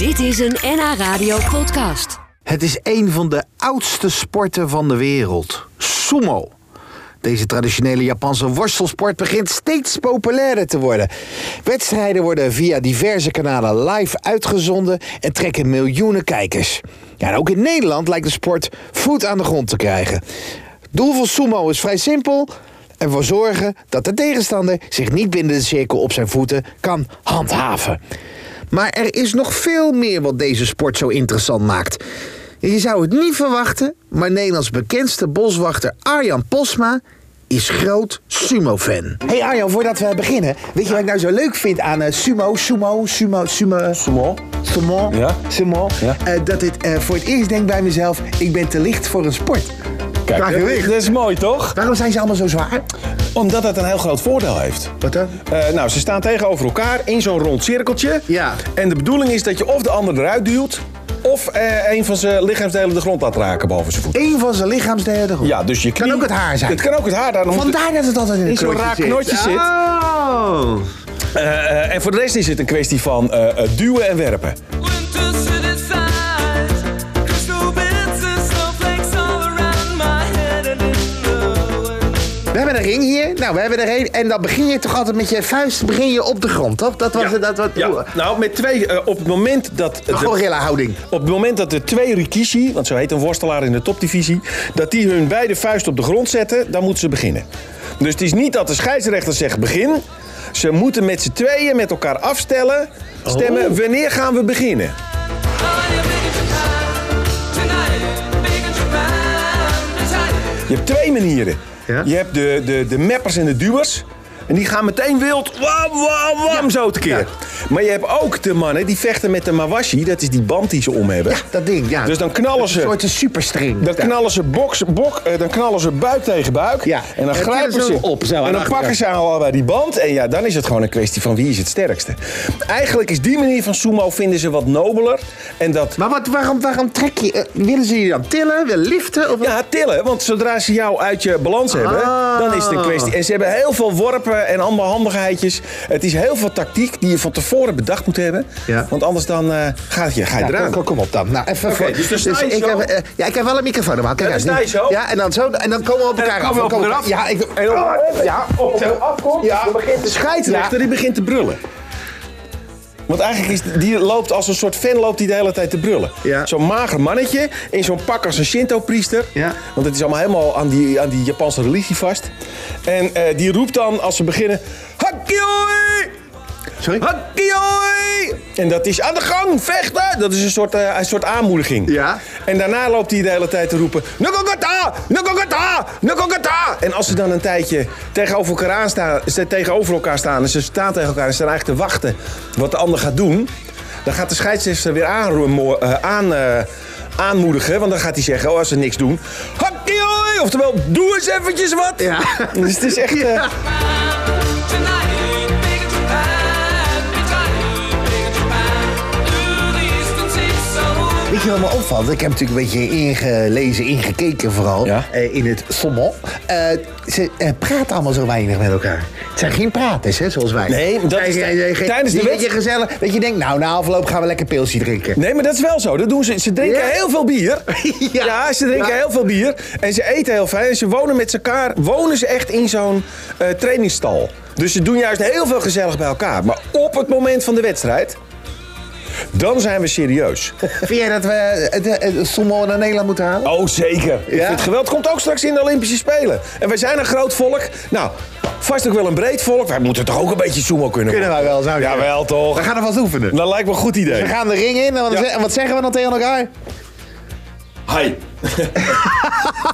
Dit is een NH Radio podcast. Het is een van de oudste sporten van de wereld. Sumo. Deze traditionele Japanse worstelsport begint steeds populairder te worden. Wedstrijden worden via diverse kanalen live uitgezonden en trekken miljoenen kijkers. Ja, ook in Nederland lijkt de sport voet aan de grond te krijgen. Doel van sumo is vrij simpel. Ervoor zorgen dat de tegenstander zich niet binnen de cirkel op zijn voeten kan handhaven. Maar er is nog veel meer wat deze sport zo interessant maakt. Je zou het niet verwachten, maar Nederlands bekendste boswachter Arjan Posma is groot sumo-fan. Hey Arjan, voordat we beginnen, weet je wat ik nou zo leuk vind aan eh, sumo, sumo, sumo, sumo, Sumo? sumo, Ja. sumo, Ja. eh, dat het eh, voor het eerst denk bij mezelf, ik ben te licht voor een sport. Kijk, gewicht. dat is mooi toch? Waarom zijn ze allemaal zo zwaar? Omdat het een heel groot voordeel heeft. Wat dan? Eh, nou, ze staan tegenover elkaar in zo'n rond cirkeltje. Ja. En de bedoeling is dat je of de ander eruit duwt... of eh, een van zijn lichaamsdelen de grond laat raken boven zijn voet. Eén van zijn lichaamsdelen de grond. Ja, dus je Kan ook het haar zijn. Het kan ook het haar. Daarom Vandaar dat het altijd in, een in zo'n zit. knotje zit. Oh. Eh, eh, en voor de rest is het een kwestie van duwen en werpen. We hebben een ring hier. Nou, we hebben er een. En dan begin je toch altijd met je vuist begin je op de grond, toch? Dat was het. Dat wat, Ja, nou, met twee... eh, op het moment dat... De- gorilla-houding. Op het moment dat de twee Rikishi, want zo heet een worstelaar in de topdivisie, dat die hun beide vuist op de grond zetten, dan moeten ze beginnen. Dus het is niet dat de scheidsrechter zegt begin. Ze moeten met z'n tweeën met elkaar afstellen, stemmen, wanneer gaan we beginnen? Je hebt twee manieren. Ja? Je hebt de, de, de mappers en de duwers. En die gaan meteen wild, wam, wam, wam, zo tekeer. Ja. Maar je hebt ook de mannen die vechten met de mawashi. Dat is die band die ze om hebben. Ja, dat ding. Ja. Dus dan knallen Een ze... soort superstring. Dan knallen ze box, bok, eh, dan knallen ze buik tegen buik. Ja. En dan En grijpen ze op, zo, En dan pakken ze al bij die band. En ja, dan is het gewoon een kwestie van wie is het sterkste. Eigenlijk is die manier van sumo vinden ze wat nobeler. En dat. Maar wat, waarom, waarom trek je... eh, willen ze je dan tillen? Willen liften? Of Ja, tillen. Want zodra ze jou uit je balans hebben, Ah. dan is het een kwestie. En ze hebben heel veel worpen en allemaal handigheidjes. Het is heel veel tactiek die je van tevoren bedacht moet hebben. Ja. Want anders dan eh gaat je, ga je Ja, eraan. kom, op dan. Nou, even Oké, voor. dus je ik heb, eh, ja, ik heb wel een microfoon normaal. Kijk Ja, uit. zo. En dan zo. En dan komen we op elkaar af. op. Ja, ik, En op- ja, op, zo afkomt. Ja, dan begint de scheidsrechter die begint te brullen. Want eigenlijk is die loopt als een soort fan loopt die de hele tijd te brullen. Ja. Zo'n mager mannetje in zo'n pak als een Shinto-priester. Ja. Want het is allemaal helemaal aan die, aan die Japanse religie vast. En eh, die roept dan als ze beginnen... Hakioi! Sorry? En dat is aan de gang, vechten! Dat is een soort, eh, een soort aanmoediging. Ja. En daarna loopt hij de hele tijd te roepen... Nukogata! Nukogata! Nukogata! En als ze dan een tijdje tegenover elkaar, aanstaan, ze tegenover elkaar staan... en ze staan tegen elkaar en ze staan eigenlijk te wachten wat de ander gaat doen... dan gaat de scheidsrechter weer aan, eh, aan, eh, aanmoedigen. Want dan gaat hij zeggen, oh, als ze niks doen... Hakioi! Oftewel, doe eens eventjes wat! Ja. Dus het is echt... Ja. Weet je wat me opvalt? Ik heb natuurlijk een beetje ingelezen, ingekeken vooral. Ja. eh, in het sommel. Eh, ze eh, praten allemaal zo weinig met elkaar. Het zijn geen praters, hè, zoals wij. Nee, dat is- tijdens de beetje gezellig. Dat je denkt, nou, na afloop gaan we lekker pilsje drinken. Nee, maar dat is wel zo. Dat doen ze. Ze drinken heel veel bier. Ja. ja. ze drinken Ja. heel veel bier. En ze eten heel fijn. En ze wonen met elkaar. Wonen ze echt in zo'n trainingsstal. Dus ze doen juist heel veel gezellig bij elkaar. Maar op het moment van de wedstrijd. Dan zijn we serieus. Vind jij dat we het, het sommel naar Nederland moeten halen? Oh, zeker. Het geweldig. Het komt ook straks in de Olympische Spelen. En wij zijn een groot volk. Nou, vast ook wel een breed volk. Wij moeten toch ook een beetje sumo kunnen Kunnen wij wel, zou je Jawel, toch. We gaan er vast oefenen. Dat lijkt me een goed idee. We gaan de ring in en wat, Ja. en wat zeggen we dan tegen elkaar? Hi.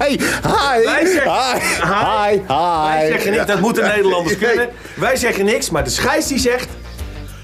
Hi, hi, Wij zeggen- hi, hi, hi. Wij zeggen niet, dat moeten Nederlanders kunnen. Wij zeggen niks, maar de scheids die zegt...